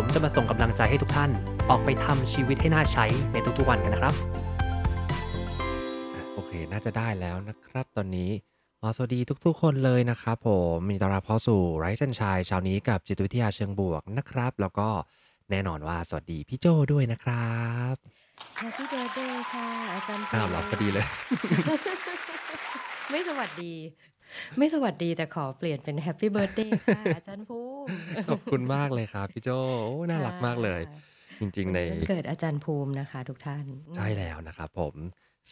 ผมจะมาส่งกำลังใจให้ทุกท่าน ออกไปทำชีวิตให้น่าใช้ในทุกๆวันกันนะครับ โอเค น่าจะได้แล้วนะครับ ตอนนี้อ๋อสวัสดีทุกๆ คนเลยนะครับผมมีต้อนรับเข้าสู่ไรซ์ n นชายเช้านี้กับจิตวิทยาเชิงบวกนะครับ แล้วก็แน่นอนว่าสวัสดีพี่โจด้วยนะครับ Happy Birthday ค่ะ อาจารย์อ้าวเหรอพอดีเลย ไม่สวัสดี ไม่สวัสดีแต่ขอเปลี่ยนเป็น Happy Birthday ค่ะอาจารย์ภูมิ ขอบคุณมากเลยครับพี่โจโอ้น่ารักมากเลย จริง ๆ ในวันเกิดอาจารย์ภูมินะคะ ทุกท่าน ใช่แล้วนะครับผม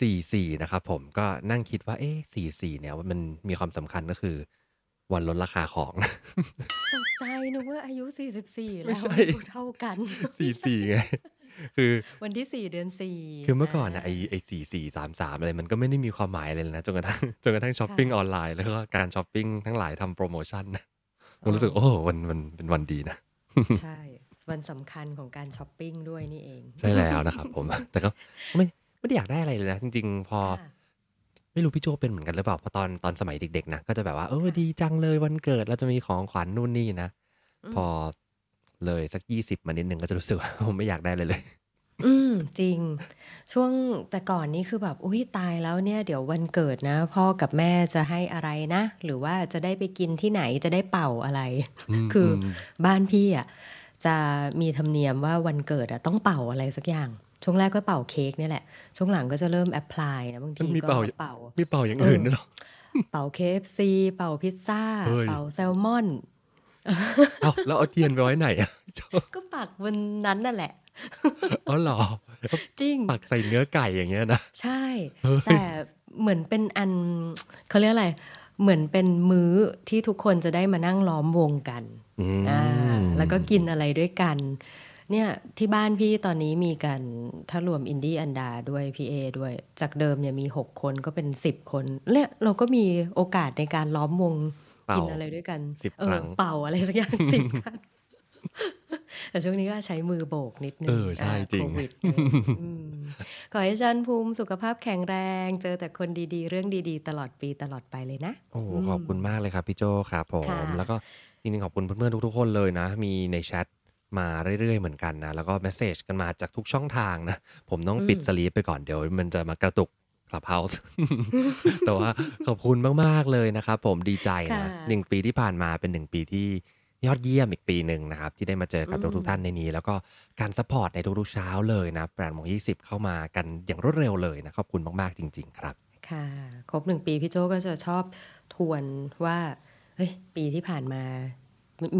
44นะครับผมก็นั่งคิดว่าเอ๊ะ44เนี่ยมันมีความสำคัญก็คือ วันลดราคาของตกใจนึกว่าอายุ 44ไม่แล้วใช่อายุเท่ากัน 44 ไงคือวันที่ 4 เดือน 4 คือเมื่อก่อนนะไอไอสี่สี่สามสามอะไรมันก็ไม่ได้มีความหมายเลยนะจนกระทั่งจนกระทั่งช้อปปิ้งออนไลน์แล้วก็การช้อปปิ้งทั้งหลายทำโปรโมชั่นนะ ผมรู้สึกโอ้วันมันเป็นวันดีนะใช่วันสำคัญของการช้อปปิ้งด้วยนี่เอง ใช่แล้วนะครับผมแต่ก็ไม่ไม่ได้อยากได้อะไรเลยนะจริง ๆ พอค่ะไม่รู้พี่โจเป็นเหมือนกันหรือเปล่าเพราะตอนตอนสมัยเด็กๆนะก็จะแบบว่าเออดีจังเลยวันเกิดเราจะมีของขวัญนู่นนี่นะอืมพอเลยสักยี่สิบมานิดนึงก็จะรู้สึกว่าผมไม่อยากได้เลยเลย อืม จริง ช่วง แต่ก่อนนี้คือแบบ อุ้ยตายแล้วเนี่ย เดี๋ยววันเกิดนะ พ่อกับแม่จะให้อะไรนะ หรือว่าจะได้ไปกินที่ไหน จะได้เป่าอะไรมคืออมบ้านพี่อะจะมีธรรมเนียมว่าวันเกิดอะต้องเป่าอะไรสักอย่าง ช่วงแรกก็เป่าเค้กเนี่ยแหละ ช่วงหลังก็จะเริ่มแอพพลายนะ บางทีมันมีก็เป่าเป่า มีเป่าอย่างอื่นด้วยเหรอ เป่าเคฟซีเป่าพิซซ่า เฮ้ย เป่าแซลมอน เอ้าแล้วเอาเทียนไปไว้ไหนอะก็ปักวันนั้นนั่นแหละ อ๋อเหรอจริงปักใส่เนื้อไก่อย่างเงี้ยนะ ใช่เฮ้ยแต่เหมือนเป็นอันเขาเรียกอะไร เหมือนเป็นมื้อที่ทุกคนจะได้มานั่งล้อมวงกันอืมอ่าแล้วก็กินอะไรด้วยกัน เนี่ยที่บ้านพี่ตอนนี้มีกันถ้ารวมอินดี้อันดาด้วยพี่เอด้วย จากเดิมเนี่ยมีหกคนก็เป็นสิบคนเนี่ยเราก็มีโอกาสในการล้อมวงเป่ากิกินอะไรด้วยกันสิบเอคอรั้งเป่าอะไรสักอย่างสิบครั้ง แต่ช่วงนี้ก็ใช้มือโบกนิดนึงเออใช่าจริงโควิดเอออืมขอให้อาจันภูมิสุขภาพแข็งแรง เจอแต่คนดีๆ เรื่องดีๆ ตลอดปีตลอดไปเลยนะ โอ้โหขอบคุณมากเลยครับพี่โจครับผมค่ะแล้วก็จริงๆขอบคุณเพื่อนๆทุกๆคนเลยนะ มีในแชทมาเรื่อยๆเหมือนกันนะ แล้วก็เมสเซจกันมาจากทุกช่องทางนะ ผมต้องปิด sleep ไปก่อนเดี๋ยวมันจะมากระตุก Clubhouse แต่ว่าขอบคุณมากๆเลยนะครับผมดีใจนะค่ะหนึ่งปีที่ผ่านมาเป็นหนึ่งปีที่ ยอดเยี่ยมอีกปีหนึ่งนะครับ ที่ได้มาเจอกับอืมทุกๆท่านในนี้ แล้วก็การ support ในทุกๆเช้าเลยนะแปดโมงยี่สิบเข้ามากันอย่างรวดเร็วเลยนะขอบคุณมากๆจริง ๆ ครับ ค่ะ ครบหนึ่งปีพี่โจก็จะชอบทวนว่าเฮ้ยปีที่ผ่านมา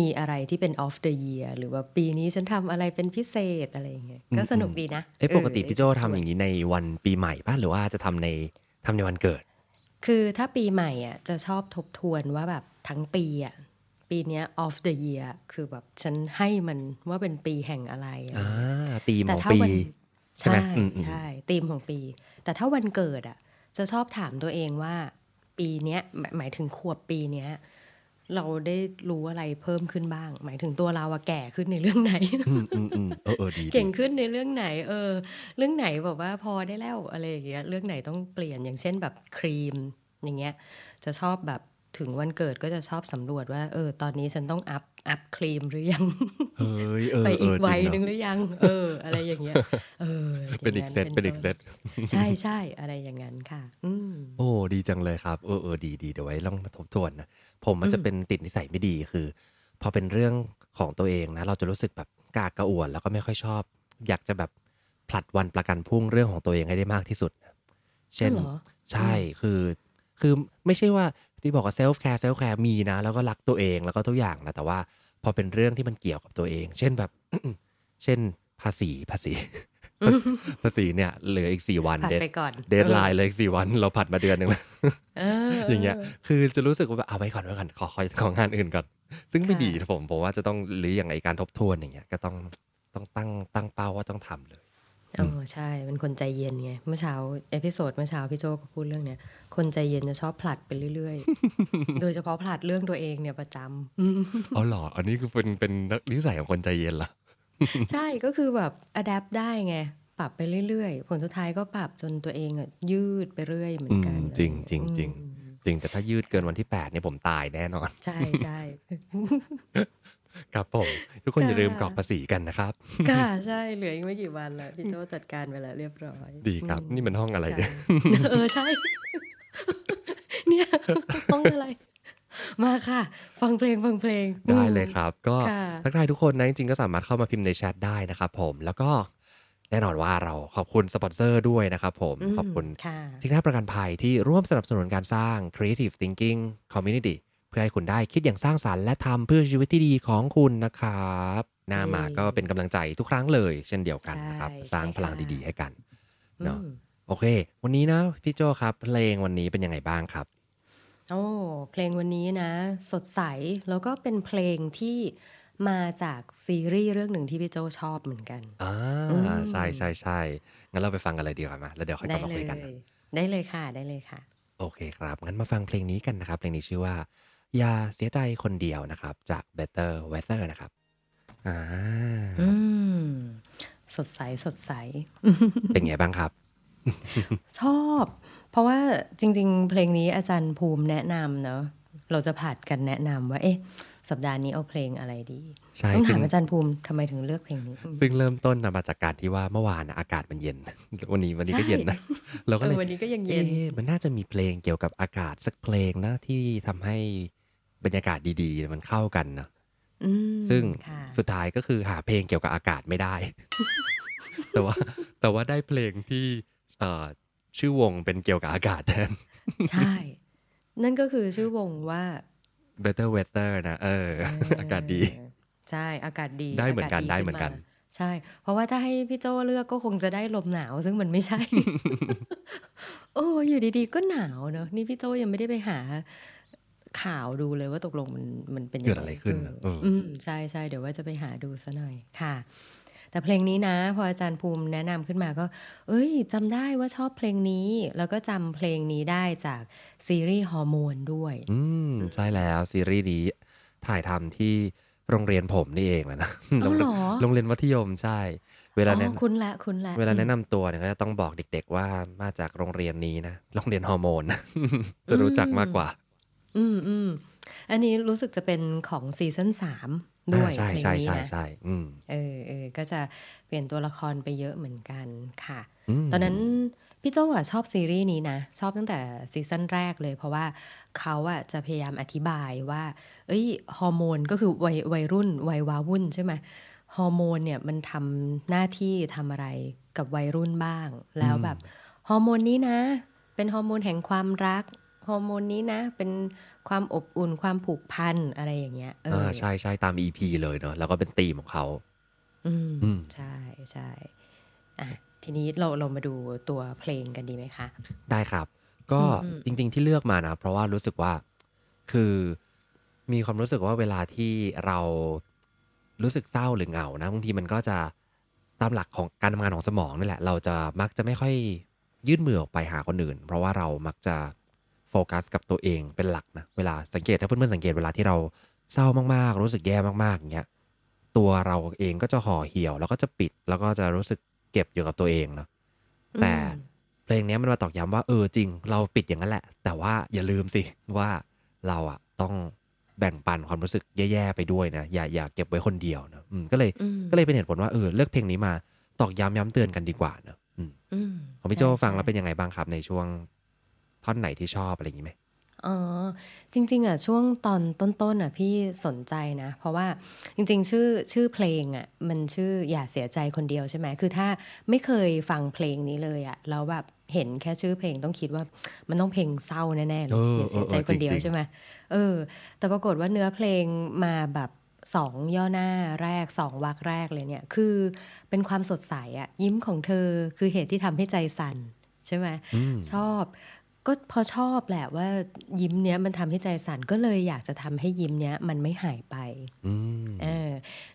มีอะไรที่เป็น of the year หรือว่าปีนี้ฉันทำอะไรเป็นพิเศษอะไรอย่างเงี้ยก็สนุกดีนะเอ้ยปกติพี่โจได้ทำอย่างนี้ในวันปีใหม่ป่ะหรือว่าจะทำในทำในวันเกิด คือถ้าปีใหม่อะจะชอบทบทวนว่าแบบทั้งปีอะ ปีเนี้ย off the year คือแบบฉันให้มันว่าเป็นปีแห่งอะไรอะไรอ่าเงี้ยตีมแต่ของถ้าปีวันใช่ไหมใช่อืมอืมใช่ธีมของปี แต่ถ้าวันเกิดอะ จะชอบถามตัวเองว่า ปีเนี้ยหมายหมายถึงขวบปีเนี้ยเราได้รู้อะไรเพิ่มขึ้นบ้าง หมายถึงตัวเราอะแก่ขึ้นในเรื่องไหนอืมอืมอืมเออเออดีดีเก่งขึ้นในเรื่องไหน เออ เรื่องไหนแบบว่าพอได้แล้วอะไรอย่างเงี้ยเรื่องไหนต้องเปลี่ยนอย่างเช่นแบบครีมอย่างเงี้ย จะชอบแบบ ถึงวันเกิดก็จะชอบสำรวจว่า เออ ตอนนี้ฉันต้องอัพอัพครีมหรือยังเฮ้ยเออไปเออีกอจวัริยงหนึ่งเนาะหรือยัง เออ อะไรอย่างเงี้ยเออเป็นอีกเซตเป็นอีกเซตใช่ใช่อะไรอย่างนั้นค่ะ อืมโอ้ดีจังเลยครับ เออเออดีดีเดี๋ยวไว้ลองมาทบทวนนะผมมันจะเป็นติดนิสัยไม่ดีคือ พอเป็นเรื่องของตัวเองนะ เราจะรู้สึกแบบกระอักกระอ่วนแล้วก็ไม่ค่อยชอบ อยากจะแบบผลัดวันประกันพรุ่งเรื่องของตัวเองให้ได้มากที่สุด เช่นอ๋อเหรอใช่คือ คือไม่ใช่ว่าที่บอกว่า self-care self-care มีนะ แล้วก็รักตัวเองแล้วก็ทุกอย่างนะ แต่ว่าพอเป็นเรื่องที่มันเกี่ยวกับตัวเอง เช่นแบบ เช่นภาษีภาษี ภาษีเนี่ยเหลืออีกสี่วันผัดเดทไปก่อน deadline เลยอีกสี่วัน เราผัดมาเดือนหนึ่งแล้วเอออย่างเงี้ย คือจะรู้สึกว่าแบบเอาไว้ก่อนไว้ก่อนขอขอของงานอื่นก่อน ซึ่งไม่ค่ะดีนะผมผมว่าจะต้องหรืออย่างไอการทบทวนอย่างเงี้ยก็ต้องต้องตั้งตั้งเป้าว่าต้องทำเลยเออใช่เป็นคนใจเย็นไงเมื่อเช้า episode เมื่อเช้าพี่โจก็พูดเรื่องเนี้ย คนใจเย็นจะชอบผลัดไปเรื่อยๆ โดยเฉพาะผลัดเรื่องตัวเองเนี่ยประจำอืมอ๋อเหรอ อันนี้คือเป็นเป็นนิสัยของคนใจเย็นเหรอใช่ก็คือแบบอัดแอปได้ไง ปรับไปเรื่อยๆ ผลสุดท้ายก็ปรับจนตัวเองอะยืดไปเรื่อยเหมือนกันอืมจริงจริงจริงอืมจริงแต่ถ้ายืดเกินวันที่8เนี่ยผมตายแน่นอน ใช่ใช่ครับผม ทุกคนอย่าลืมค่ะกรอกภาษีกันนะครับ ค่ะใช่เหลืออีกไม่กี่วันแล้วพี่โจจัดการไปแล้วเรียบร้อย ดีครับอืมนี่มันห้องอะไรเนี่ยค่ะเออใช่ เนี่ยห้องอะไร มาค่ะ ฟังเพลงฟังเพลง ได้เลยครับ ก็ค่ะทักทายทุกคนนะจริงๆก็สามารถเข้ามาพิมพ์ในแชทได้นะครับผมแล้วก็แน่นอนว่าเราขอบคุณสปอนเซอร์ด้วยนะครับผมมขอบคุณค่ะสิงหน้าประกันภัยที่ร่วมสนับสนุนการสร้าง Creative Thinking Community เพื่อให้คุณได้คิดอย่างสร้างสรรค์และทำเพื่อชีวิตที่ดีของคุณนะครับหน้ามาก็เป็นกำลังใจทุกครั้งเลย เช่นเดียวกันนะครับใช่สร้างใช่พลังค่ะดีๆให้กันเนาะอืม โอเค วันนี้นะพี่โจครับ เพลงวันนี้เป็นยังไงบ้างครับ โอ้ เพลงวันนี้นะ สดใส แล้วก็เป็นเพลงที่มาจากซีรีส์เรื่องหนึ่งที่พี่โจชอบเหมือนกันอ่าอืมใช่ใช่ใช่งั้นเราไปฟังกันเลยดีกว่ามาแล้วเดี๋ยวค่อยกได้ลับมาเลคุยยกันได้เลยค่ะ ได้เลยค่ะ โอเคครับ งั้นมาฟังเพลงนี้กันนะครับ เพลงนี้ชื่อว่า อย่าเสียใจคนเดียวนะครับ จาก Better Weather นะครับอ่าอืม สดใส สดใส เป็นไงบ้างครับ ชอบ เพราะว่าจริง ๆ เพลงนี้อาจารย์ภูมิแนะนำเนาะเราจะผัดกันแนะนำว่า เอ๊ะสัปดาห์นี้เอาเพลงอะไรดีใช่ต้องซึ่ถางมอาจารย์ภูมิทำไมถึงเลือกเพลงนี้อืมซึ่งเริ่มต้นนะมาจากการที่ว่าเมื่อวานนะอากาศมันเย็น วันนี้วันนี้ก็ใช่เย็นนะเราก็เลยเออวันนี้ก็ยังเย็นอ๊ะมันน่าจะมีเพลงเกี่ยวกับอากาศสักเพลงนะที่ทำให้บรรยากาศดีๆ มันเข้ากันนะอืมซึ่งค่ะสุดท้ายก็คือหาเพลงเกี่ยวกับอากาศไม่ได้ แต่ว่าแต่ว่าได้เพลงที่เอ่อ ชื่อวงเป็นเกี่ยวกับอากาศแทน ใช่ นั่นก็คือชื่อวงว่า Better Weather นะเออ อากาศดี ใช่ อากาศดี ได้เหมือนกันากาศได้เหมือนกันขึ้าใช่ เพราะว่าถ้าให้พี่โจเลือกก็คงจะได้ลมหนาว ซึ่งมันไม่ใช่ โอ้อยู่ดีๆ ก็หนาวเนอะนี่พี่โจยังไม่ได้ไปหาข่าวดูเลยว่าตกลงมันมันเป็นยังเกิไงดอะไรขึ้นเออะอเอออืมใช่ใช่เดี๋ยวว่าจะไปหาดูซะหน่อยค่ะ แต่เพลงนี้นะ พออาจารย์ภูมิแนะนำขึ้นมาก็ เอ้ยจำได้ว่าชอบเพลงนี้ แล้วก็จำเพลงนี้ได้จากซีรีส์ฮอร์โมนด้วย อืมใช่แล้วซีรีส์นี้ถ่ายทำที่โรงเรียนผมนี่เองแหละนะอ๋อเหรอโรงเรียนมัธยมใช่ เวลาอ๋แนะอคุณละคุณละเวลาแนะอืมนำตัวเนี่ยก็จะต้องบอกเด็ก ๆ ว่ามาจากโรงเรียนนี้นะโรงเรียนฮอร์โมนนะจะรู้จักมากกว่า อืมอืมอันนี้รู้สึกจะเป็นของ season สาม ด้วยอ่าใช่เพลงใช่นี้ใช่นะใช่อืมเออเออก็จะเปลี่ยนตัวละครไปเยอะเหมือนกันค่ะมตอนนั้นพี่โจอะชอบซีรีส์นี้นะ ชอบตั้งแต่ season แรกเลย เพราะว่าเขาอะจะพยายามอธิบายว่า เอ้ยฮอร์โมนก็คือวัยวัยรุ่นวัยวาวุ่นใช่ไหมฮอร์โมนเนี่ยมันทำหน้าที่ทำอะไรกับวัยรุ่นบ้าง แล้วแบบฮอร์โมนนี้นะ เป็นฮอร์โมนแห่งความรัก ฮอร์โมนนี้นะ เป็นความอบอุ่นความผูกพันอะไรอย่างเงี้ยเอออ่าอใช่ใช่ตาม EP เลยเนาะแล้วก็เป็นธีมของเขาอืมอืมใช่ใช่อะทีนี้เราเรามาดูตัวเพลงกันดีไหมคะ ได้ครับ ก็อืมจริง ๆ ที่เลือกมานะ เพราะว่ารู้สึกว่าคือมีความรู้สึกว่าเวลาที่เรารู้สึกเศร้าหรือเหงานะบางทีมันก็จะตามหลักของการทำงานของสมองนี่แหละ เราจะมักจะไม่ค่อยยื่นมือออกไปหาคนอื่น เพราะว่าเรามักจะโฟกัสกับตัวเองเป็นหลักนะเวลาสังเกตถ้าเพื่อนๆสังเกตเวลาที่เราเศร้ามากๆ รู้สึกแย่มากๆอย่างเงี้ยตัวเราเองก็จะห่อเหี่ยว แล้วก็จะปิดแล้วก็จะรู้สึกเก็บอยู่กับตัวเองเนาะแต่อืมเพลงเนี้ยมันมาตอกย้ำว่าเออจริง เราปิดอย่างนั้นแหละ แต่ว่าอย่าลืมสิว่าเราอะต้องแบ่งปันความรู้สึกแย่ๆไปด้วยนะอย่าอย่าเก็บไว้คนเดียวนะอืมก็เลยอืมก็เลยเป็นเหตุผลว่าเออเลือกเพลงนี้มาตอกย้ำย้ำเตือนกันดีกว่านะอืมอืมของพี่โจใช่ฟังใช่แล้วเป็นยังไงบ้างครับในช่วง ท่อนไหนที่ชอบอะไรอย่างนี้ไหมอ๋อจริง ๆอะช่วงตอนต้นๆอะพี่สนใจนะ เพราะว่าจริง ๆ ชื่อชื่อเพลงอะมันชื่ออย่าเสียใจคนเดียวใช่ไหมคือถ้าไม่เคยฟังเพลงนี้เลยอะแล้วแบบเห็นแค่ชื่อเพลงต้องคิดว่ามันต้องเพลงเศร้าแน่ๆเลยเอออย่าเสียใจเออเออคนเดียวจริงๆใช่ไหมเออ แต่ปรากฏว่าเนื้อเพลงมาแบบสองย่อหน้าแรกสองวรรคแรกเลยเนี่ย คือเป็นความสดใสอะยิ้มของเธอคือเหตุที่ทำให้ใจสั่นใช่ไหมอืมชอบ ก็พอชอบแหละว่ายิ้มเนี้ยมันทำให้ใจสั่นก็เลยอยากจะทำให้ยิ้มเนี้ยมันไม่หายไปอืมเออ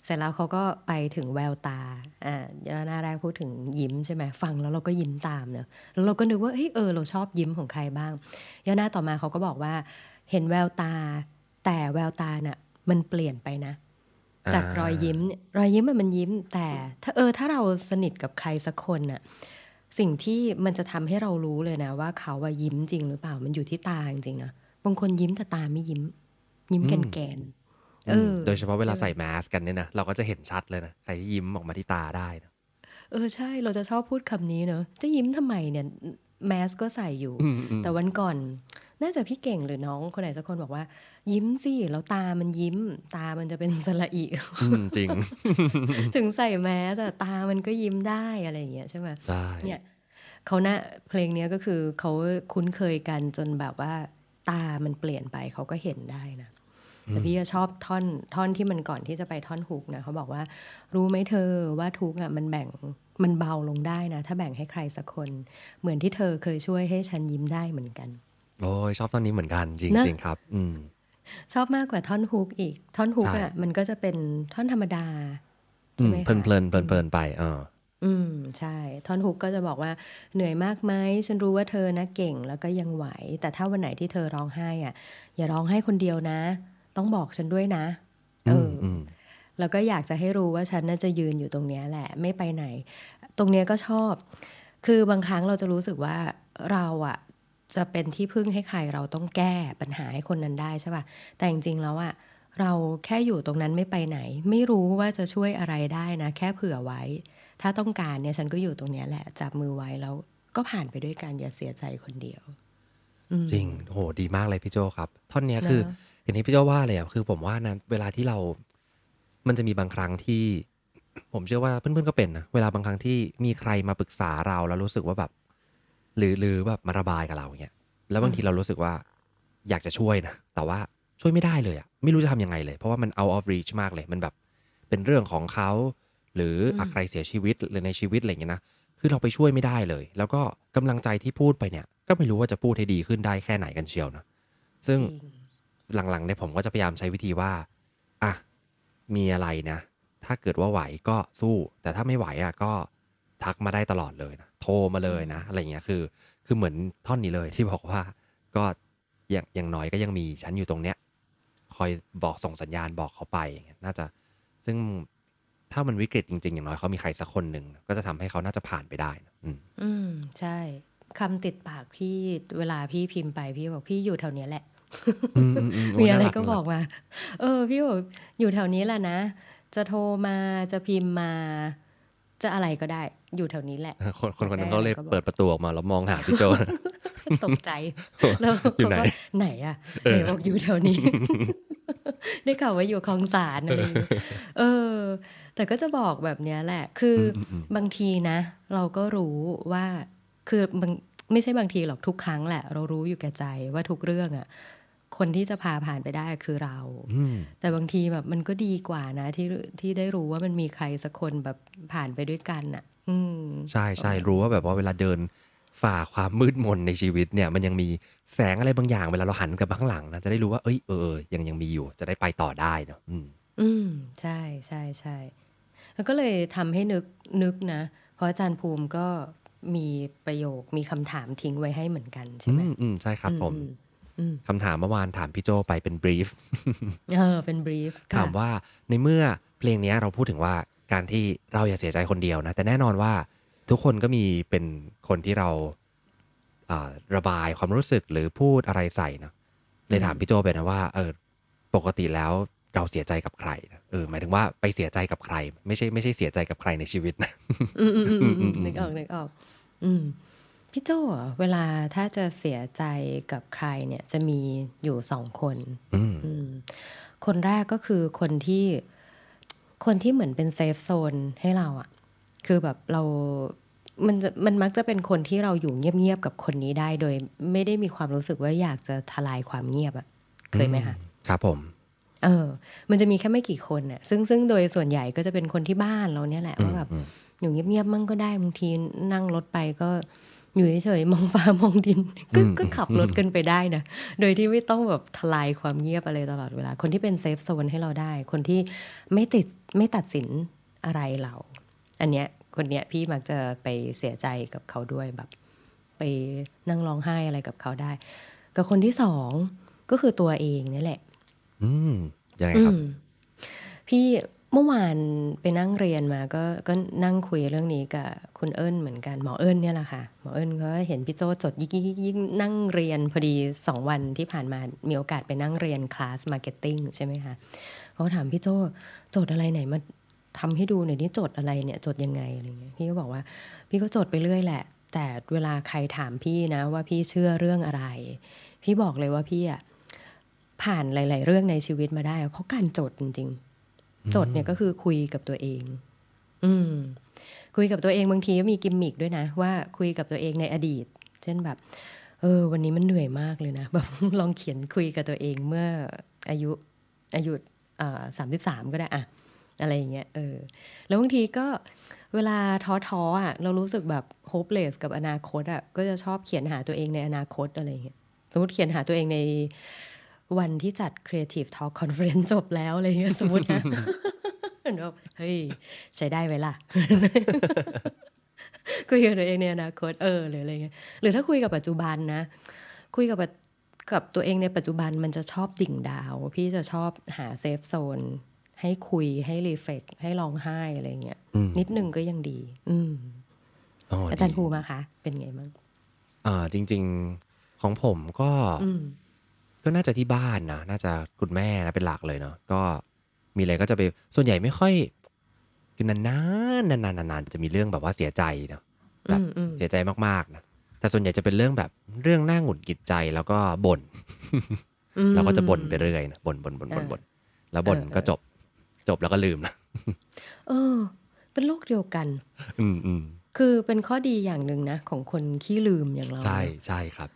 เสร็จแล้วเขาก็ไปถึงแววตาอ่าย่อหน้าแรกพูดถึงยิ้มใช่ไหมฟังแล้วเราก็ยิ้มตามเนอะแล้วเราก็นึกว่าเฮ้ยเออเราชอบยิ้มของใครบ้างย่อหน้าต่อมาเขาก็บอกว่า เห็นแววตา แต่แววตาน่ะมันเปลี่ยนไปนะจากรอยยิ้มเนี่ยรอยยิ้มมันมันยิ้ม แต่ถ้าเออถ้าเราสนิทกับใครสักคนน่ะ สิ่งที่มันจะทำให้เรารู้เลยนะว่าเขาว่ายิ้มจริงหรือเปล่ามันอยู่ที่ตาจริงๆนะบางคนยิ้มแต่ตาไม่ยิ้ม ยิ้มแกนๆเออ โดยเฉพาะเวลาใส่แมสกันเนี่ยนะเราก็จะเห็นชัดเลยนะใครที่ยิ้มออกมาที่ตาได้นะเออใช่เราจะชอบพูดคำนี้เนอะจะยิ้มทำไมเนี่ยแมสก็ใส่อยู่อืมอืมแต่วันก่อน น่าจะพี่เก่งหรือน้องคนไหนสักคนบอกว่า ยิ้มสิแล้วตามันยิ้ม ตามันจะเป็นสระอีอืมจริง ถึงใส่แมสแต่ตามันก็ยิ้มได้อะไรอย่างเงี้ยใช่ไหมใช่เนี่ยเขาน่ะเพลงเนี้ยก็คือเขาคุ้นเคยกันจนแบบว่า ตามันเปลี่ยนไปเขาก็เห็นได้นะแต่พี่ก็ชอบท่อนท่อนที่มันก่อนที่จะไปท่อนฮุกนะเขาบอกว่า รู้ไหมเธอว่าทุกข์อะมันแบ่งมันเบาลงได้นะ ถ้าแบ่งให้ใครสักคน เหมือนที่เธอเคยช่วยให้ฉันยิ้มได้เหมือนกัน โอ้ยชอบตอนนี้เหมือนกันจริงนะ จริงครับ อืม ชอบมากกว่าท่อนฮุกอีก ท่อนฮุกใช่ อะ มันก็จะเป็นท่อนธรรมดาอืใช่มไหมเพลินคะเพลินเพลินเพลินไปเอออืม ใช่ ท่อนฮุกก็จะบอกว่าเหนื่อยมากไหมฉันรู้ว่าเธอนะเก่งแล้วก็ยังไหว แต่ถ้าวันไหนที่เธอร้องไห้อะ อย่าร้องไห้คนเดียวนะ ต้องบอกฉันด้วยนะ เออือมอ อืมแล้วก็อยากจะให้รู้ว่าฉันน่าจะยืนอยู่ตรงเนี้ยแหละ ไม่ไปไหน ตรงเนี้ยก็ชอบ คือบางครั้งเราจะรู้สึกว่าเราอะ จะเป็นที่พึ่งให้ใครเราต้องแก้ปัญหาให้คนนั้นได้ใช่ป่ะแต่จริงๆแล้วอะเราแค่อยู่ตรงนั้นไม่ไปไหน ไม่รู้ว่าจะช่วยอะไรได้นะ แค่เผื่อไว้ ถ้าต้องการเนี่ยฉันก็อยู่ตรงเนี้ยแหละ จับมือไว้แล้วก็ผ่านไปด้วยกันอย่าเสียใจคนเดียวอืมจริงโหดีมากเลยพี่โจครับ ท่อนเนี้ยคือเนอะอย่างที่พี่โจว่าเลยอะคือผมว่านะเวลาที่เรา มันจะมีบางครั้งที่ ผมเชื่อว่าเพื่อนๆก็เป็นนะเวลาบางครั้งที่มีใครมาปรึกษาเราแล้วรู้สึกว่าแบบ หรือหรือแบบมาระบายกับเราอย่างเงี้ยแล้วบางทีเรารู้สึกว่าอยากจะช่วยนะ แต่ว่าช่วยไม่ได้เลยอะไม่รู้จะทำยังไงเลย เพราะว่ามัน out of reach มากเลย มันแบบเป็นเรื่องของเขา หรืออะใครเสียชีวิตหรือในชีวิตอะไรอย่างเงี้ยนะคือเราไปช่วยไม่ได้เลย แล้วก็กำลังใจที่พูดไปเนี่ย ก็ไม่รู้ว่าจะพูดให้ดีขึ้นได้แค่ไหนกันเชียวนะซึ่งจริงหลังๆเนี่ยผมก็จะพยายามใช้วิธีว่าอะมีอะไรนะ ถ้าเกิดว่าไหวก็สู้ แต่ถ้าไม่ไหวอะก็ทักมาได้ตลอดเลยนะ โทรมาเลยนะ อะไรเงี้ยคือ คือเหมือนท่อนนี้เลยที่บอกว่าก็อย่างอย่างน้อยก็ยังมีฉันอยู่ตรงเนี้ยคอยบอกส่งสัญญาณบอกเขาไปอย่างเงี้ยน่าจะซึ่งถ้ามันวิกฤตจริง ๆ อย่างน้อยเขามีใครสักคนหนึ่งก็จะทำให้เขาน่าจะผ่านไปได้นะอืมอืมใช่คำติดปากพี่เวลาพี่พิมพ์ไปพี่บอกพี่อยู่แถวเนี้ยแหละอืมอืมอืมโมีอะไรน่าก็น่าบอกมา เออ พี่บอกอยู่แถวนี้แหละนะ จะโทรมาจะพิมพ์มา จะอะไรก็ได้อยู่แถวนี้แหละ คนคนคนนั้นได้เขาเลยก็บอกเปิดประตูออกมาแล้วมองหาพี่โจนะตกใจแล้วอยู่ไหนเขาก็ไหนอะไหนบอกอยู่แถวนี้ ได้ข่าวว่าอยู่คลองสารอะไรอย่างเงี้ยเออ แต่ก็จะบอกแบบเนี้ยแหละ คืออมอืมบางทีนะ เราก็รู้ว่าคือบางไม่ใช่บางทีหรอกทุกครั้งแหละ เรารู้อยู่แก่ใจว่าทุกเรื่องอะ คนที่จะพาผ่านไปได้คือเราอืมแต่บางทีแบบมันก็ดีกว่านะที่ที่ได้รู้ว่ามันมีใครสักคนแบบผ่านไปด้วยกันอะอืมใช่ใช่รู้ว่าแบบว่าเวลาเดินฝ่าความมืดมนในชีวิตเนี่ย มันยังมีแสงอะไรบางอย่างเวลาเราหันกลับมาข้างหลังนะจะได้รู้ว่าเอ้ยเออเออยังยังมีอยู่ จะได้ไปต่อได้เนาะอืม อืม ใช่ใช่ใช่แล้วก็เลยทำให้นึกนึกนะ เพราะอาจารย์ภูมิก็มีประโยคมีคำถามทิ้งไว้ให้เหมือนกันใช่อืไหมมอืมใช่ครับผมอือืม คำถามเมื่อวานถามพี่โจไปเป็นบรีฟเออเป็นบรีฟถามว่าในเมื่อเพลงเนี้ยเราพูดถึงว่าการที่เราอย่าเสียใจคนเดียวนะ แต่แน่นอนว่าทุกคนก็มีเป็นคนที่เราอ่าระบายความรู้สึกหรือพูดอะไรใส่เนอะเลยถามพี่โจไปนะว่าเออปกติแล้วเราเสียใจกับใครนะเออหมายถึงว่าไปเสียใจกับใคร ไม่ใช่ไม่ใช่เสียใจกับใครในชีวิตนะอืมอืมอืมอืมอืมนึกออกนึกออก อืม พี่โจ้อะเวลาถ้าจะเสียใจกับใครเนี่ยจะมีอยู่สองคนอืมอืมคนแรกก็คือคนที่คนที่เหมือนเป็นเซฟโซนให้เราอะคือแบบเรา มันจะมันมักจะเป็นคนที่เราอยู่เงียบๆกับคนนี้ได้ โดยไม่ได้มีความรู้สึกว่าอยากจะทลายความเงียบอะเคยไหมคะครับผมเออ มันจะมีแค่ไม่กี่คนน่ะซึ่งซึ่งโดยส่วนใหญ่ก็จะเป็นคนที่บ้านเราเนี่ยแหละว่าแบบอืมอยู่เงียบๆมั่งก็ได้บางทีนั่งรถไปก็ อยู่เฉยๆมองฟ้ามองดินก็ก็ขับรถกันไปได้นะ โดยที่ไม่ต้องแบบทลายความเงียบอะไรตลอดเวลา คนที่เป็นเซฟโซนให้เราได้ คนที่ไม่ติดไม่ตัดสินอะไรเรา อันเนี้ยคนเนี้ยพี่มักจะไปเสียใจกับเขาด้วยแบบ ไปนั่งร้องไห้อะไรกับเขาได้ กับคนที่สองก็คือตัวเองนี่แหละ อืมยังไงครับอืมพี่ เมื่อวานไปนั่งเรียนมาก็ก็นั่งคุยเรื่องนี้กับคุณเอิญเหมือนกันหมอเอิญเนี่ยแหละค่ะหมอเอิญก็เห็นพี่โจจดยิกยิกยิกยิกนั่งเรียนพอดีสองวันที่ผ่านมามีโอกาสไปนั่งเรียน class marketing ใช่ไหมคะเขาถามพี่โจจดอะไรไหนมาทำให้ดูหน่อยนี่จดอะไรเนี่ยจดยังไงอะไรเงี้ยพี่ก็บอกว่า พี่ก็จดไปเรื่อยแหละ แต่เวลาใครถามพี่นะว่าพี่เชื่อเรื่องอะไร พี่บอกเลยว่าพี่อะผ่านหลาย ๆ เรื่องในชีวิตมาได้ เพราะการจดจริงๆ จดเนี่ยก็คือคุยกับตัวเอง อืม คุยกับตัวเองบางทีก็มีกิมมิกด้วยนะ ว่าคุยกับตัวเองในอดีต เช่นแบบ เออ วันนี้มันเหนื่อยมากเลยนะแบบลองเขียนคุยกับตัวเองเมื่ออายุอายุสามสิบสามก็ได้อะอะไรอย่างเงี้ยเออแล้วบางทีก็เวลาท้อๆอะเรารู้สึกแบบ hopeless กับอนาคตอะก็จะชอบเขียนหาตัวเองในอนาคตอะไรอย่างเงี้ยสมมติเขียนหาตัวเองใน วันที่จัด Creative Talk Conference จบแล้วอะไรเงี้ยสมมตินะแบบเฮ้ย ใช้ได้ไหมล่ะคุยกับตัวเองในอนาคตเออหรืออะไรเงี้ยหรือถ้าคุยกับปัจจุบันนะ คุยกับปัจกับตัวเองในปัจจุบันมันจะชอบดิ่ง down พี่จะชอบหา safe zone ให้คุยให้ reflect ให้ร้องไห้อะไรเงี้ยอืมนิดนึงก็ยังดี อืมอ๋ออาจารย์ดีภูมาคะ เป็นไงบ้างอ่าจริง ๆ ของผมก็อืม ก็น่าจะที่บ้านนะน่าจะคุณแม่นะเป็นหลักเลยเนาะก็มีอะไรก็จะไปส่วนใหญ่ไม่ค่อยคือนานๆนานๆนานๆจะมีเรื่องแบบว่าเสียใจเนาะแบบอืมอืมเสียใจมากๆนะแต่ส่วนใหญ่จะเป็นเรื่องแบบเรื่องน่าหงุดหงิดใจแล้วก็บ่นอืมเราก็จะบ่นไปเรื่อยนะบ่นบ่นบ่นบ่นบ่นแล้วบ่นเออก็จบ จบแล้วก็ลืมนะเออ เป็นโรคเดียวกัน อืมอืมคือเป็นข้อดีอย่างหนึ่งนะ ของคนขี้ลืมอย่างเรา ใช่ใช่ครับ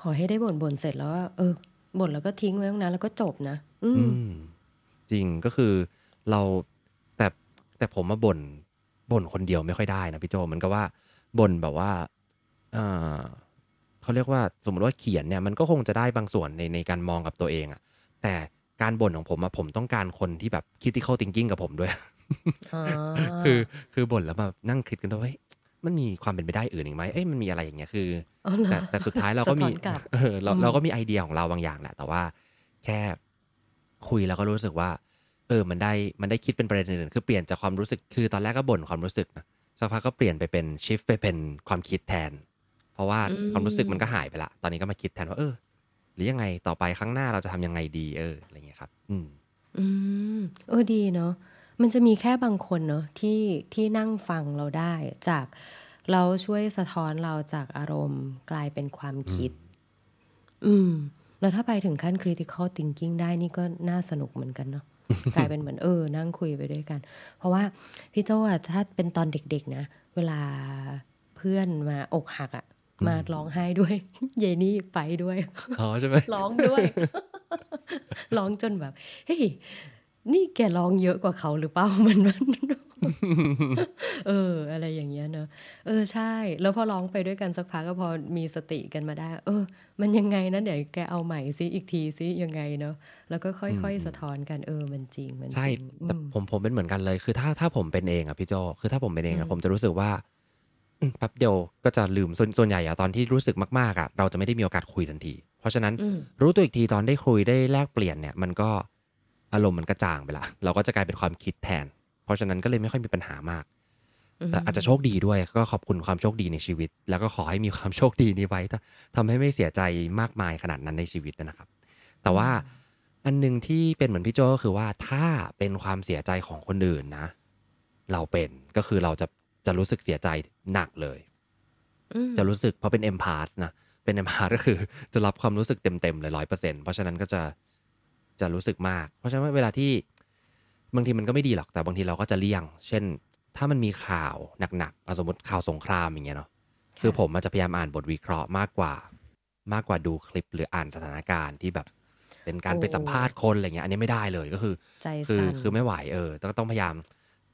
ขอให้ได้บ่นบ่นเสร็จแล้วว่าเออบ่นแล้วก็ทิ้งไว้ตรงนั้นแล้วก็จบนะอืมอืมจริงก็คือเราแต่แต่ผมมาบ่นบ่นคนเดียวไม่ค่อยได้นะพี่โจมันก็ว่าบ่นแบบว่าเออเขาเรียกว่าสมมติว่าเขียนเนี่ยมันก็คงจะได้บางส่วนในในการมองกับตัวเองอะแต่การบ่นของผมอะผมต้องการคนที่แบบ critical thinking กับผมด้วยอ๋อคือคือบ่นแล้วแบบนั่งคิดกันด้วยเฮ้ย มันมีความเป็นไปได้อื่นอีกไหมเอ้ยมันมีอะไรอย่างเงี้ยคืออ๋อเหรอแต่แต่สุดท้ายเราก็มีสะท้อนกลับเออเราอืมเราก็มีไอเดียของเราบางอย่างแหละ แต่ว่าแค่คุยแล้วก็รู้สึกว่า เออมันได้มันได้คิดเป็นประเด็นอื่นคือเปลี่ยนจากความรู้สึกคือตอนแรกก็บ่นความรู้สึกนะสักพักก็เปลี่ยนไปเป็นชิฟไปเป็นความคิดแทน เพราะว่าความรู้สึกมันก็หายไปละ ตอนนี้ก็มาคิดแทนว่าเออ หรือยังไงต่อไปครั้งหน้าเราจะทำยังไงดีเอออะไรเงี้ยครับ อืม อืมเออดีเนาะ มันจะมีแค่บางคนเนาะที่ที่นั่งฟังเราได้จากเราช่วยสะท้อนเราจากอารมณ์กลายเป็นความคิด อืม แล้วถ้าไปถึงขั้น critical thinking ได้นี่ก็น่าสนุกเหมือนกันเนาะกลายเป็นเหมือนเออ นั่งคุยไปด้วยกัน เพราะว่าพี่โจอะถ้าเป็นตอนเด็กๆนะ เวลาเพื่อนมาอกหักอะมาร้องไห้ด้วย เยนี่ไปด้วยอ๋อใช่ไหมร้องด้วยร้องจนแบบเฮ้ย นี่แกร้องเยอะกว่าเขาหรือเปล่ามันมันเออ อะไรอย่างเงี้ยเนอะเออใช่ แล้วพอร้องไปด้วยกันสักพักก็พอมีสติกันมาได้ เออ มันยังไงนะเดี๋ยวแกเอาใหม่ซิอีกทีซิยังไงเนอะแล้วก็ค่อยๆ สะท้อนกันเออมันจริงมันจใช่ริงแต่อืมผมผมเป็นเหมือนกันเลยคือถ้าถ้าผมเป็นเองอะพี่โจคือถ้าผมเป็นเองอะอืมผมจะรู้สึกว่าอืมแป๊บเดียวก็จะลืมส่วนส่วนใหญ่อะตอนที่รู้สึกมากๆอะเราจะไม่ได้มีโอกาสคุยทันที เพราะฉะนั้นอืมรู้ตัวอีกทีตอนได้คุยได้แลกเปลี่ยนเนี่ย มันก็ อารมณ์มันกระจ่างไปละเราก็จะกลายเป็นความคิดแทน เพราะฉะนั้นก็เลยไม่ค่อยมีปัญหามาก แต่อาจจะโชคดีด้วยก็ขอบคุณความโชคดีในชีวิต แล้วก็ขอให้มีความโชคดีนี้ไว้ถ้าทำให้ไม่เสียใจมากมายขนาดนั้นในชีวิตนะครับ แต่ว่าอันหนึงที่เป็นเหมือนพี่โจก็คือว่าถ้าเป็นความเสียใจของคนอื่นนะ เราเป็นก็คือเราจะจะรู้สึกเสียใจหนักเลยอืมจะรู้สึกเพราะเป็น empath นะเป็น empath ก็คือจะรับความรู้สึกเต็มๆเลยร้อยเปอร์เซ็นเพราะฉะนั้นก็จะ จะรู้สึกมาก เพราะฉะนั้นเวลาที่บางทีมันก็ไม่ดีหรอกแต่บางทีเราก็จะเลี่ยง เช่น ถ้ามันมีข่าวหนักๆเอาสมมติข่าวสงครามอย่างเงี้ยเนาะคือผมมันจะพยายามอ่านบทวิเคราะห์มากกว่า มากกว่าดูคลิปหรืออ่านสถานการณ์ที่แบบ เป็นการไปโอ้สัมภาษณ์คนอะไรเงี้ยอันนี้ไม่ได้เลยก็คือใจคือสั่นคือไม่ไหวเออต้องต้องพยายาม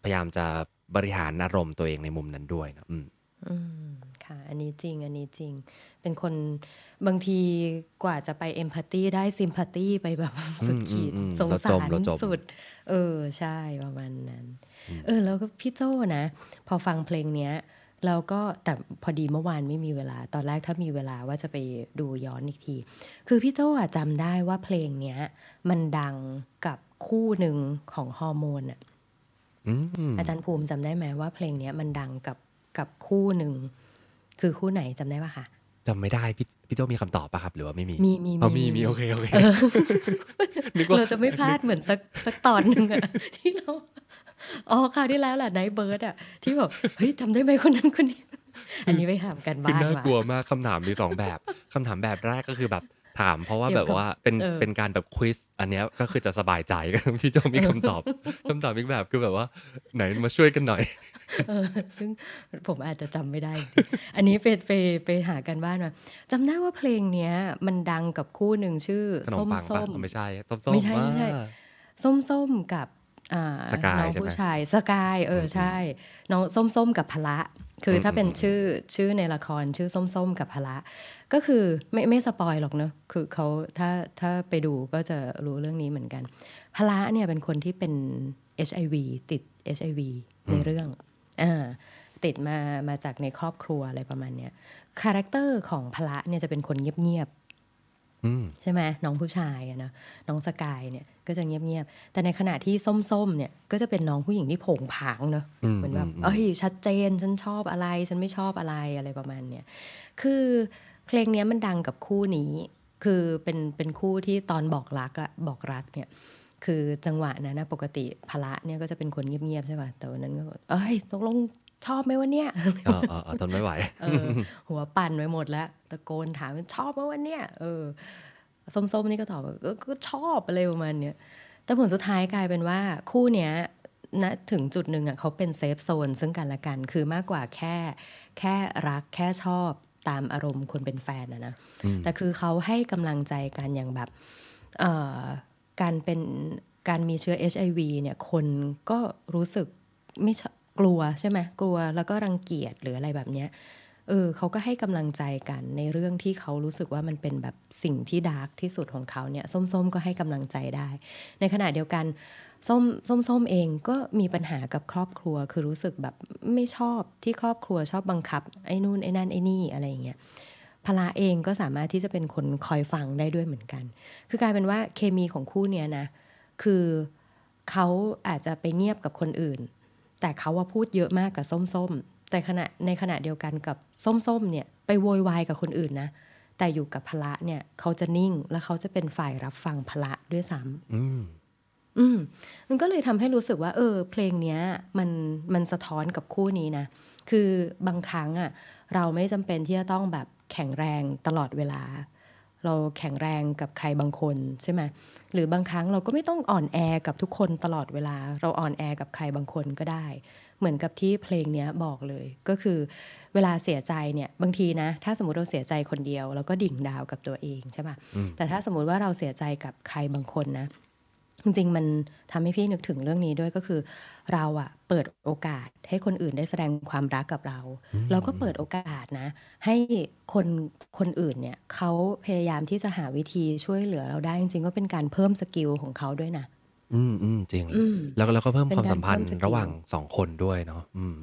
พยายามจะบริหารอารมณ์ตัวเองในมุมนั้นด้วยนะอืมอืม ค่ะ อันนี้จริง อันนี้จริง เป็นคนบางทีกว่าจะไปเอมพัตตีได้ซิมพัตตีไปแบบสุดขีดอืมอืมสงเราสาจมรเราจมสุด เออ ใช่ประมาณนั้น เออ แล้วก็พี่โจ้นะ พอฟังเพลงเนี้ยเราก็แต่พอดีเมื่อวานไม่มีเวลา ตอนแรกถ้ามีเวลาว่าจะไปดูย้อนอีกที คือพี่โจ้อะจำได้ว่าเพลงเนี้ย มันดังกับคู่หนึ่งของฮอร์โมนอะอืมอาจารย์ภูมิจำได้ไหมว่าเพลงเนี้ยมันดังกับกับคู่หนึ่ง คือคู่ไหนจำได้ปะคะจำไม่ได้พี่พี่โจมีคำตอบปะครับ หรือว่าไม่มี มีมีอ๋อมีมีโอเคโอเคนึกว่าเราจะไม่พลาดเหมือนสักสักตอนหนึ่งอะที่เราอ๋อคราวที่แล้วแหละไนเบิร์ดอะที่แบบเฮ้ยจำได้ไหมคนนั้นคนนี้ อันนี้ไปถามกันคือบ้านน่าว่ะกลัวมากคำถามมีสองแบบคำถามแบบแรกก็คือแบบ ถามเพราะว่าเกี่แบยวกับบว่าเป็นเออเป็นการแบบควิสอันเนี้ยก็คือจะสบายใจพี่โจมีคำตอบคำตอบอีกแบบคือแบบว่า ไหนมาช่วยกันหน่อยเออซึ่งผมอาจจะจำไม่ได้จริงๆอันนี้ไปไปไปหากันบ้านมาจำได้ว่าเพลงเนี้ย มันดังกับคู่หนึ่งชื่อขนมส้มปังส้ปะมอ๋อไม่ใช่ส้มส้มไม่ใช่ไม่ใช่อ่าส้มส้มกับอ่าสกายน้องใช่ไหมผู้ชายสกายเออใช่ น้องส้มส้มกับพละ คืออมถ้าเป็นอืมชื่อชื่อในละครชื่อส้มส้มกับพละ ก็คือไม่ไม่สปอยหรอกเนอะคือเขาถ้าถ้าไปดูก็จะรู้เรื่องนี้เหมือนกัน พละเนี่ยเป็นคนที่เป็น HIV ติด HIV ในเรื่องอ่าติดมามาจากในครอบครัวอะไรประมาณเนี้ย character ของพละเนี่ยจะเป็นคนเงียบๆอืม ใช่ไหมน้องผู้ชายอะนะน้องสกายเนี่ยก็จะเงียบๆแต่ในขณะที่ส้มๆเนี่ยก็จะเป็นน้องผู้หญิงที่โผงผางเนอะอืมเหมือนแบบอืมเอ้ยชัดเจนฉันชอบอะไร ฉันไม่ชอบอะไรอะไรประมาณเนี้ยคือเพลงเนี้ยมันดังกับคู่นี้ คือเป็นเป็นคู่ที่ตอนบอกรักอะบอกรักเนี่ยคือจังหวะนั้นนะปกติพละเนี่ยก็จะเป็นคนเงียบๆใช่ป่ะแต่วันนั้นก็แบบเอ้ยตกลง ชอบไหมวะเนี่ยเออเออเออทนไม่ไหวเออหัวปั่นไปหมดแล้วตะโกนถามว่าชอบไหมวันเนี้ยเออส้มๆนี่ก็ตอบว่าเออก็ชอบอะไรประมาณเนี้ยแต่ผลสุดท้ายกลายเป็นว่าคู่เนี้ยณถึงจุดหนึ่งอะเขาเป็นเซฟโซนซึ่งกันและกัน คือมากกว่าแค่ แค่รักแค่ชอบตามอารมณ์คนเป็นแฟนนะนะอืมแต่คือเขาให้กำลังใจกันอย่างแบบเอ่อการเป็นการมีเชื้อ HIV เนี่ยคนก็รู้สึกไม่ชอบ กลัวใช่ไหมกลัวแล้วก็รังเกียจหรืออะไรแบบเนี้ยเออเขาก็ให้กำลังใจกันในเรื่องที่เขารู้สึกว่ามันเป็นแบบสิ่งที่ดาร์กที่สุดของเขาเนี่ยส้มๆ ก็ให้กำลังใจได้ ในขณะเดียวกันส้มส้มส้มเองก็มีปัญหากับครอบครัว คือรู้สึกแบบไม่ชอบที่ครอบครัวชอบบังคับไอ้นู่นไอ้นั่นไอ้นี่อะไรอย่างเงี้ยพละเองก็สามารถที่จะเป็นคนคอยฟังได้ด้วยเหมือนกัน คือกลายเป็นว่าเคมีของคู่เนี้ยนะ คือเขาอาจจะไปเงียบกับคนอื่น แต่เขาว่าพูดเยอะมากกับส้มๆ แต่ขณะในขณะเดียวกันกับส้มๆเนี่ยไปโวยวายกับคนอื่นนะ แต่อยู่กับพละเนี่ยเขาจะนิ่งแล้วเขาจะเป็นฝ่ายรับฟังพละด้วยซ้ำอืมอืมมันก็เลยทำให้รู้สึกว่า เออ เพลงเนี้ยมันมันสะท้อนกับคู่นี้นะ คือบางครั้งอะ่ะเราไม่จำเป็นที่จะต้องแบบแข็งแรงตลอดเวลา เราแข็งแรงกับใครบางคนใช่ไหมหรือบางครั้งเราก็ไม่ต้องอ่อนแอกับทุกคนตลอดเวลา เราอ่อนแอกับใครบางคนก็ได้ เหมือนกับที่เพลงเนี้ยบอกเลย ก็คือเวลาเสียใจเนี่ยบางทีนะ ถ้าสมมติเราเสียใจคนเดียว เราก็ดิ่งดาวกับตัวเองใช่ปะอืมแต่ถ้าสมมติว่าเราเสียใจกับใครบางคนนะ จริงๆ มันทำให้พี่นึกถึงเรื่องนี้ด้วยก็คือ เราอะเปิดโอกาสให้คนอื่นได้แสดงความรักกับเรา เราก็เปิดโอกาสนะ ให้คนคนอื่นเนี่ยเขาพยายามที่จะหาวิธีช่วยเหลือเราได้จริงๆ ก็เป็นการเพิ่ม skill ของเขาด้วยนะอืมอืมจริงอืมแล้วก็แล้วก็เพิ่มเป็นความการสัมพันธ์เพิ่ม skill ระหว่างสองคนด้วยเนาะอืม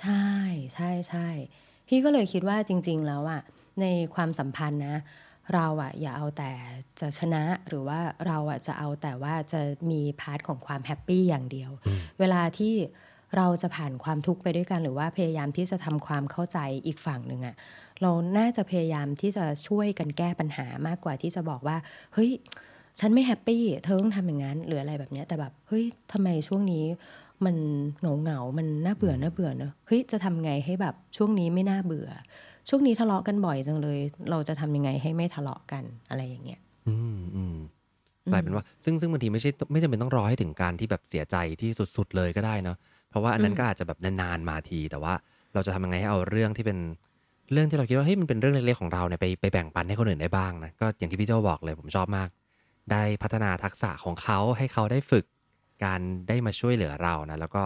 ใช่ใช่ใช่พี่ก็เลยคิดว่าจริง ๆ แล้วอะในความสัมพันธ์นะ เราอะอย่าเอาแต่จะชนะหรือว่าเราอะจะเอาแต่ว่าจะมี part ของความ happy อย่างเดียวอืมเวลาที่เราจะผ่านความทุกข์ไปด้วยกัน หรือว่าพยายามที่จะทำความเข้าใจอีกฝั่งหนึ่งอะเราน่าจะพยายามที่จะช่วยกันแก้ปัญหามากกว่าที่จะบอกว่า เฮ้ย ฉันไม่ happy เธอต้องทำอย่างนั้นหรืออะไรแบบเนี้ยแต่แบบเฮ้ยทำไมช่วงนี้มันเหงาเหงาๆมันน่าเบื่อน่าเบื่อเนอะเฮ้ยจะทำไงให้แบบช่วงนี้ไม่น่าเบื่อ ช่วงนี้ทะเลาะกันบ่อยจังเลย เราจะทำยังไงให้ไม่ทะเลาะกันอะไรอย่างเงี้ยอืมอืมกลายเป็นว่าซึ่งซึ่งบางทีไม่ใช่ไม่จำเป็นต้องรอให้ถึงการที่แบบเสียใจที่สุดๆเลยก็ได้เนาะเพราะว่าอันนั้นอืมก็อาจจะแบบนานๆมาที แต่ว่าเราจะทำยังไงให้เอาเรื่องที่เป็นเรื่องที่เราคิดว่าเฮ้ยมันเป็นเรื่องเล็กๆของเราเนี่ยไปไปแบ่งปันให้คนอื่นได้บ้างนะก็อย่างที่พี่โจบอกเลยผมชอบมาก ได้พัฒนาทักษะของเขาให้เขาได้ฝึกการได้มาช่วยเหลือเรานะแล้วก็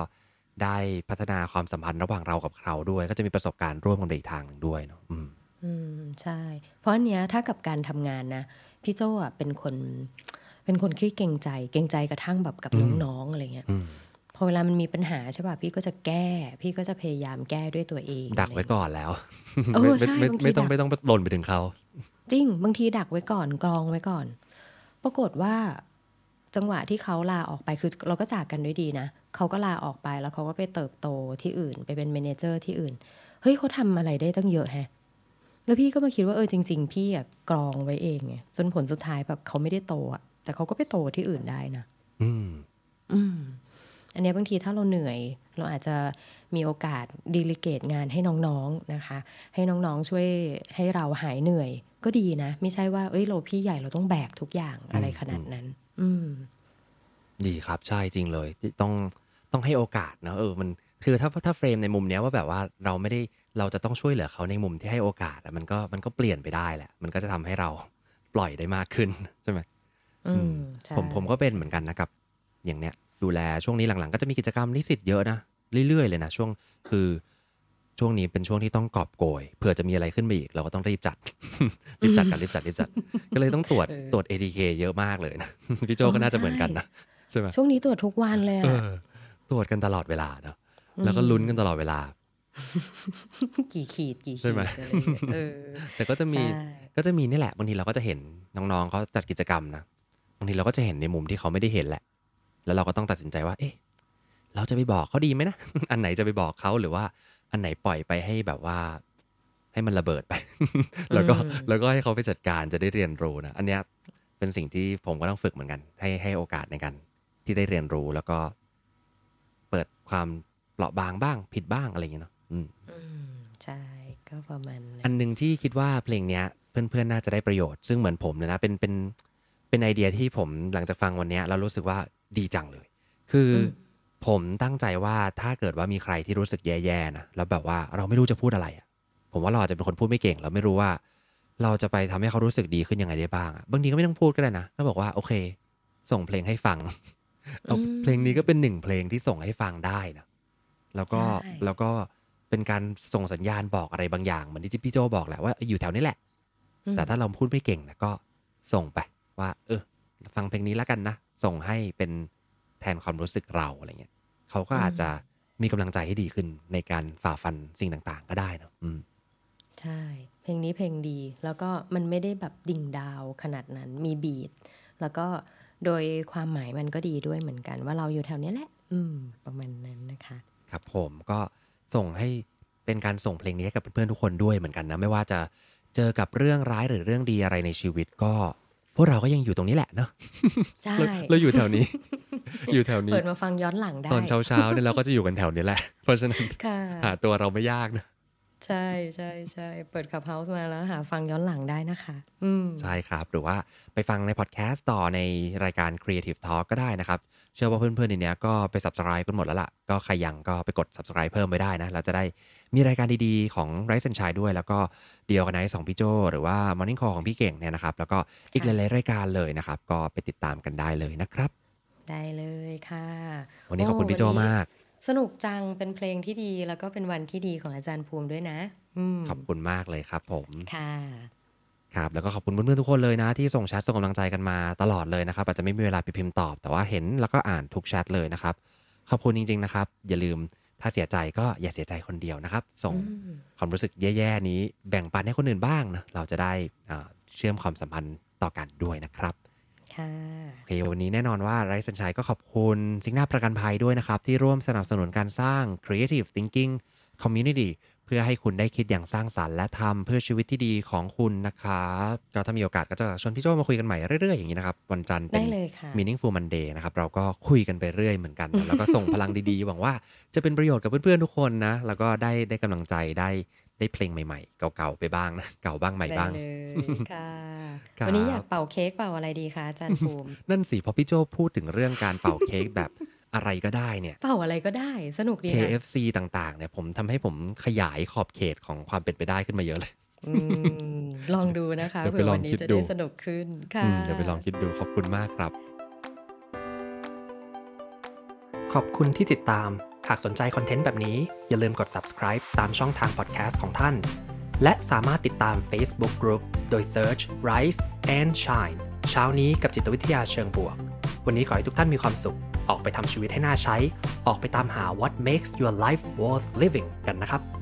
ได้พัฒนาความสัมพันธ์ระหว่างเรากับเขาด้วย ก็จะมีประสบการณ์ร่วมกันไปอีกทางหนึ่งด้วยเนาะอืมอืมใช่ เพราะอันเนี้ยถ้ากับการทำงานนะพี่โจอะเป็นคน เป็นคนขี้เกรงใจ เกรงใจกระทั่งแบบกับอืมน้องๆอะไรเงี้ยอืมพอเวลามันมีปัญหาใช่ป่ะพี่ก็จะแก้ พี่ก็จะพยายามแก้ด้วยตัวเอง ดักไว้ก่อนแล้วเออไม่ใช่ไม่บางทีไม่ต้องดักไม่ต้องหล่นไปถึงเขาจริงบางทีดักไว้ก่อนกรองไว้ก่อน ปรากฏว่าจังหวะที่เขาลาออกไปคือเราก็จากกันด้วยดีนะ เขาก็ลาออกไปแล้วเขาก็ไปเติบโตที่อื่น ไปเป็น manager ที่อื่น เฮ้ยเขาทำอะไรได้ตั้งเยอะแฮะแล้วพี่ก็มาคิดว่าเออจริง ๆ พี่อะกรองไว้เองไงจนผลสุดท้ายแบบเขาไม่ได้โตอะแต่เขาก็ไปโตที่อื่นได้นะอืม อืม อันเนี้ยบางทีถ้าเราเหนื่อย เราอาจจะมีโอกาส delegate งานให้น้องๆนะคะ ให้น้องๆช่วยให้เราหายเหนื่อย ก็ดีนะ ไม่ใช่ว่าเอ้ยเราพี่ใหญ่เราต้องแบกทุกอย่างอะไรขนาดนั้น อืม ดีครับใช่จริงเลย ต้อง ต้องให้โอกาสนะเออมันคือถ้าถ้าเฟรมในมุมเนี้ยว่าแบบว่าเราไม่ได้เราจะต้องช่วยเหลือเขาในมุมที่ให้โอกาสอะมันก็มันก็เปลี่ยนไปได้แหละ มันก็จะทำให้เราปล่อยได้มากขึ้นใช่ไหมอืมใช่ผมผมก็เป็นเหมือนกันนะครับ อย่างเนี้ยดูแลช่วงนี้หลังๆ ก็จะมีกิจกรรมนิสิตเยอะนะเรื่อยๆเลยนะช่วงคือช่วงนี้เป็นช่วงที่ต้องกอบโกยเผื่อจะมีอะไรขึ้นไปอีก เราก็ต้องรีบจัด รีบจัดกันรีบจัดรีบจัด ก็เลยต้องตรวจตรวจ ATK เยอะมากเลยนะพี่โจก็น่าจะเหมือนกันนะใช่ไหมช่วงนี้ตรวจทุกวันเลยเออะอ ตรวจกันตลอดเวลาเนาะแล้วก็ลุ้นกันตลอดเวลา กี่ขีดกี่ใช่ขีดไหมอะไรอย่างเงี้ยเออแต่ก็จะมีใช่ก็จะมีนี่แหละบางทีเราก็จะเห็นน้องๆเขาจัดกิจกรรมนะบางทีเราก็จะเห็นในมุมที่เขาไม่ได้เห็นแหละ แล้วเราก็ต้องตัดสินใจว่า เอ๊ะ เราจะไปบอกเขาดีไหมนะ อันไหนจะไปบอกเขาหรือว่า อันไหนปล่อยไปให้แบบว่า ให้มันระเบิดไป แล้วก็แล้วก็ให้เขาไปจัดการจะได้เรียนรู้นะ อันเนี้ยเป็นสิ่งที่ผมก็ต้องฝึกเหมือนกัน ให้ให้โอกาสในการที่ได้เรียนรู้แล้วก็ เปิดความเปราะบางบ้าง ผิดบ้างอะไรอย่างเงี้ยเนาะอืมอืมใช่ก็ประมาณนั้นอันหนึ่งที่คิดว่าเพลงเนี้ยเพื่อนๆน่าจะได้ประโยชน์ซึ่งเหมือนผมเลยนะเป็นเป็นเป็นไอเดียที่ผมหลังจากฟังวันเนี้ยเรารู้สึกว่าดีจังเลย คืออผมตั้งใจว่าถ้าเกิดว่ามีใครที่รู้สึกแย่ๆนะแล้วแบบว่าเราไม่รู้จะพูดอะไรอะผมว่าเราอาจจะเป็นคนพูดไม่เก่ง เราไม่รู้ว่า เราจะไปทำให้เขารู้สึกดีขึ้นยังไงได้บ้างอะบางทีก็ไม่ต้องพูดก็ได้นะแล้วบอกว่าโอเค ส่งเพลงให้ฟัง เอาเพลงนี้ก็เป็นหนึ่งเพลงที่ส่งให้ฟังได้นะแล้วก็ใช่แล้วก็เป็นการส่งสัญญาณบอกอะไรบางอย่างเหมือนที่พี่โจบอกแหละว่าอยู่แถวนี้แหละอืมแต่ถ้าเราพูดไม่เก่งนะก็ส่งไปว่า เออ ฟังเพลงนี้แล้วกันนะ ส่งให้เป็นแทนความรู้สึกเราอะไรเงี้ยเขาก็อาจจะมีกำลังใจให้ดีขึ้นในการฝ่าฟันสิ่งต่างๆ ก็ได้เนอะอืมใช่ เพลงนี้เพลงดีแล้วก็มันไม่ได้แบบดิ่งดาวขนาดนั้นมีบีทแล้วก็ โดยความหมายมันก็ดีด้วยเหมือนกัน ว่าเราอยู่แถวเนี้ยแหละ อืม ประมาณนั้นนะคะ ครับผมก็ส่งให้เป็นการส่งเพลงนี้ให้กับเพื่อนๆทุกคนด้วยเหมือนกันนะ ไม่ว่าจะเจอกับเรื่องร้ายหรือเรื่องดีอะไรในชีวิตก็พวกเราก็ยังอยู่ตรงนี้แหละเนาะใช่เราเราอยู่แถวนี้ อยู่แถวนี้เปิดมาฟังย้อนหลังได้ ตอนเช้าเช้าๆเนี่ยเราก็จะอยู่กันแถวนี้แหละ เพราะฉะนั้นค่ะหาตัวเราไม่ยากนะ ใช่ใช่ใช่เปิดขับเฮาส์มาแล้วหาฟังย้อนหลังได้นะคะ อืมใช่ครับ หรือว่าไปฟังในพอดแคสต์ต่อในรายการ Creative Talk ก็ได้นะครับ เชื่อว่าเพื่อนๆในเนี้ยก็ไป subscribe กันหมดแล้วล่ะ ก็ใครยังก็ไปกด subscribe เพิ่มไปได้นะ เราจะได้มีรายการดีๆ ของ r i ซ์ and Shine ด้วย แล้วก็เดียวกันไนสองพี่โจหรือว่า Morning Call ของพี่เก่งเนี่ยนะครับ แล้วก็อีกหลายๆรายการเลยนะครับ ก็ไปติดตามกันได้เลยนะครับ ได้เลยค่ะ วันนี้ขอบคุณพี่โจวันนี้มาก สนุกจังเป็นเพลงที่ดี แล้วก็เป็นวันที่ดีของอาจารย์ภูมิด้วยนะอืมขอบคุณมากเลยครับ ผมค่ะครับแล้วก็ขอบคุณเพื่อนๆทุกคนเลยนะ ที่ส่งแชทส่งกำลังใจกันมาตลอดเลยนะครับอาจจะไม่มีเวลาไปพิมพ์ตอบ แต่ว่าเห็นแล้วก็อ่านทุกแชทเลยนะครับ ขอบคุณจริง ๆ นะครับ อย่าลืมถ้าเสียใจก็อย่าเสียใจคนเดียวนะครับ ส่งอืมความรู้สึกแย่ๆนี้แบ่งปันให้คนอื่นบ้างนะเราจะได้อ่าเชื่อมความสัมพันธ์ต่อกันด้วยนะครับ ค่ะโอเควันนี้แน่นอนว่าไรสัญชัยก็ขอบคุณซิงหน้าประกันภัยด้วยนะครับ ที่ร่วมสนับสนุนการสร้าง Creative Thinking Community เพื่อให้คุณได้คิดอย่างสร้างสรรค์และทำเพื่อชีวิตที่ดีของคุณนะครับก็ถ้ามีโอกาสก็จะชวนพี่โจมาคุยกันใหม่เรื่อยๆอย่างนี้นะครับ วันจันทร์เป็ได้นเลยค่ะ Meaningful Monday นะครับ เราก็คุยกันไปเรื่อยเหมือนกันนะแล้วก็ส่งพลังดีๆหวังว่าจะเป็นประโยชน์กับเพื่อนๆทุกคนนะแล้วก็ได้ได้กำลังใจได้ ได้เพลงใหม่ๆ เก่าๆไปบ้างนะเก่าบ้างใหม่บ้างได้เลยค่ะครับวันนี้อยากเป่าเค้กเป่าอะไรดีคะอาจารย์ภูมินั่นสิพอพี่โจพูดถึงเรื่องการเป่าเค้กแบบอะไรก็ได้เนี่ยเป่าอะไรก็ได้สนุกดีนะ KFC ต่างๆเนี่ยผมทำให้ผมขยายขอบเขตของความเป็นไปได้ขึ้นมาเยอะเลยอืมลองดูนะคะเดี๋ยวไปเผื่อลอวังนนี้คิดจะดูได้สนุกขึ้นค่ะอืมเดี๋ยวไปลองคิดดูขอบคุณมากครับ ขอบคุณที่ติดตาม หากสนใจคอนเทนต์แบบนี้ อย่าลืมกด subscribe ตามช่องทาง podcast ของท่าน และสามารถติดตาม Facebook Group โดย search Rise and Shine เช้านี้กับจิตวิทยาเชิงบวก วันนี้ขอให้ทุกท่านมีความสุข ออกไปทำชีวิตให้น่าใช้ ออกไปตามหา what makes your life worth living กันนะครับ